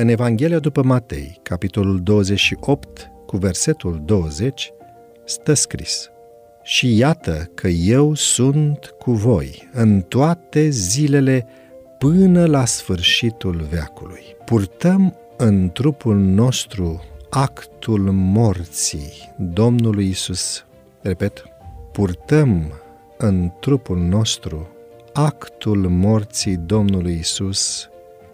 În Evanghelia după Matei, capitolul 28, cu versetul 20, stă scris Și iată că eu sunt cu voi în toate zilele până la sfârșitul veacului. Purtăm în trupul nostru actul morții Domnului Isus. Repet, purtăm în trupul nostru actul morții Domnului Isus,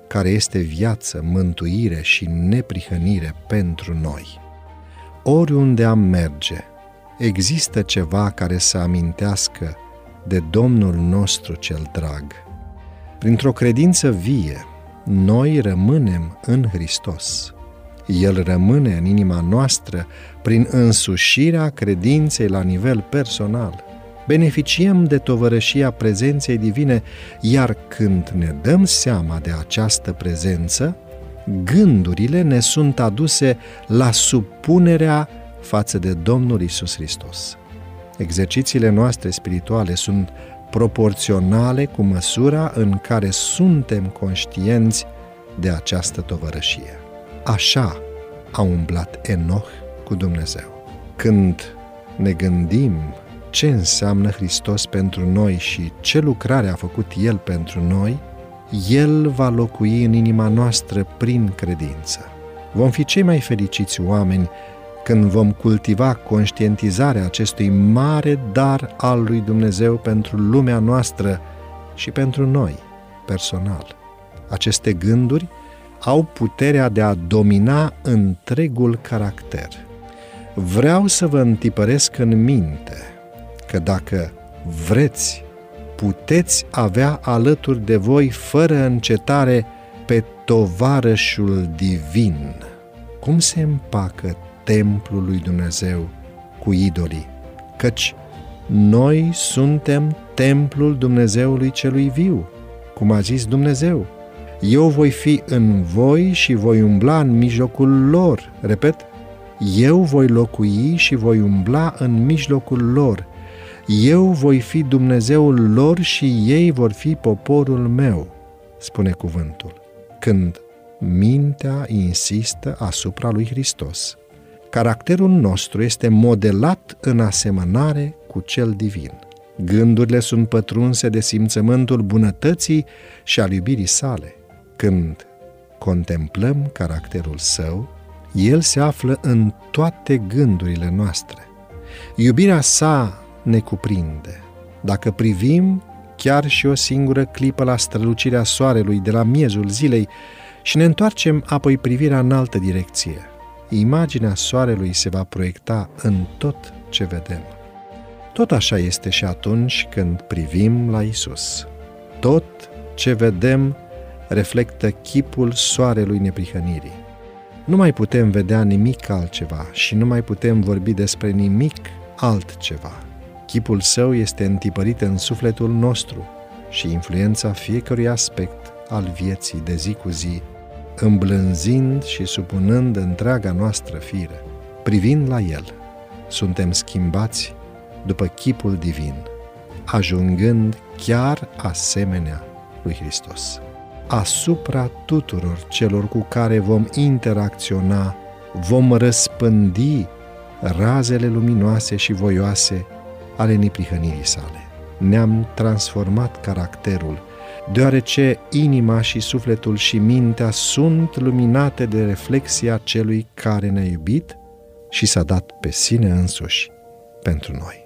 care este viață, mântuire și neprihănire pentru noi. Oriunde am merge, există ceva care să amintească de Domnul nostru cel drag. Printr-o credință vie, noi rămânem în Hristos. El rămâne în inima noastră prin însușirea credinței la nivel personal. Beneficiem de tovărășia prezenței divine, iar când ne dăm seama de această prezență, gândurile ne sunt aduse la supunerea față de Domnul Isus Hristos. Exercițiile noastre spirituale sunt proporționale cu măsura în care suntem conștienți de această tovărășie. Așa a umblat Enoch cu Dumnezeu. Când ne gândim ce înseamnă Hristos pentru noi și ce lucrare a făcut El pentru noi, El va locui în inima noastră prin credință. Vom fi cei mai fericiți oameni când vom cultiva conștientizarea acestui mare dar al lui Dumnezeu pentru lumea noastră și pentru noi, personal. Aceste gânduri au puterea de a domina întregul caracter. Vreau să vă întipăresc în minte că dacă vreți, puteți avea alături de voi fără încetare pe tovarășul divin. Cum se împacă templul lui Dumnezeu cu idolii? Căci noi suntem templul Dumnezeului celui viu, cum a zis Dumnezeu. Eu voi fi în voi și voi umbla în mijlocul lor. Repet, eu voi locui și voi umbla în mijlocul lor. Eu voi fi Dumnezeul lor și ei vor fi poporul meu, spune cuvântul. Când mintea insistă asupra lui Hristos, caracterul nostru este modelat în asemănare cu cel divin. Gândurile sunt pătrunse de simțământul bunătății și al iubirii sale. Când contemplăm caracterul său, el se află în toate gândurile noastre. Iubirea sa ne cuprinde. Dacă privim chiar și o singură clipă la strălucirea soarelui de la miezul zilei și ne întoarcem apoi privirea în altă direcție, imaginea soarelui se va proiecta în tot ce vedem. Tot așa este și atunci când privim la Isus. Tot ce vedem reflectă chipul soarelui neprihănirii. Nu mai putem vedea nimic altceva și nu mai putem vorbi despre nimic altceva. Chipul său este întipărit în sufletul nostru și influența fiecărui aspect al vieții de zi cu zi, îmblânzind și supunând întreaga noastră fire. Privind la el, suntem schimbați după chipul divin, ajungând chiar asemenea lui Hristos asupra tuturor celor cu care vom interacționa, vom răspândi razele luminoase și voioase ale neprihănirii sale. Ne-am transformat caracterul, deoarece inima și sufletul și mintea sunt luminate de reflexia celui care ne-a iubit și s-a dat pe sine însuși pentru noi.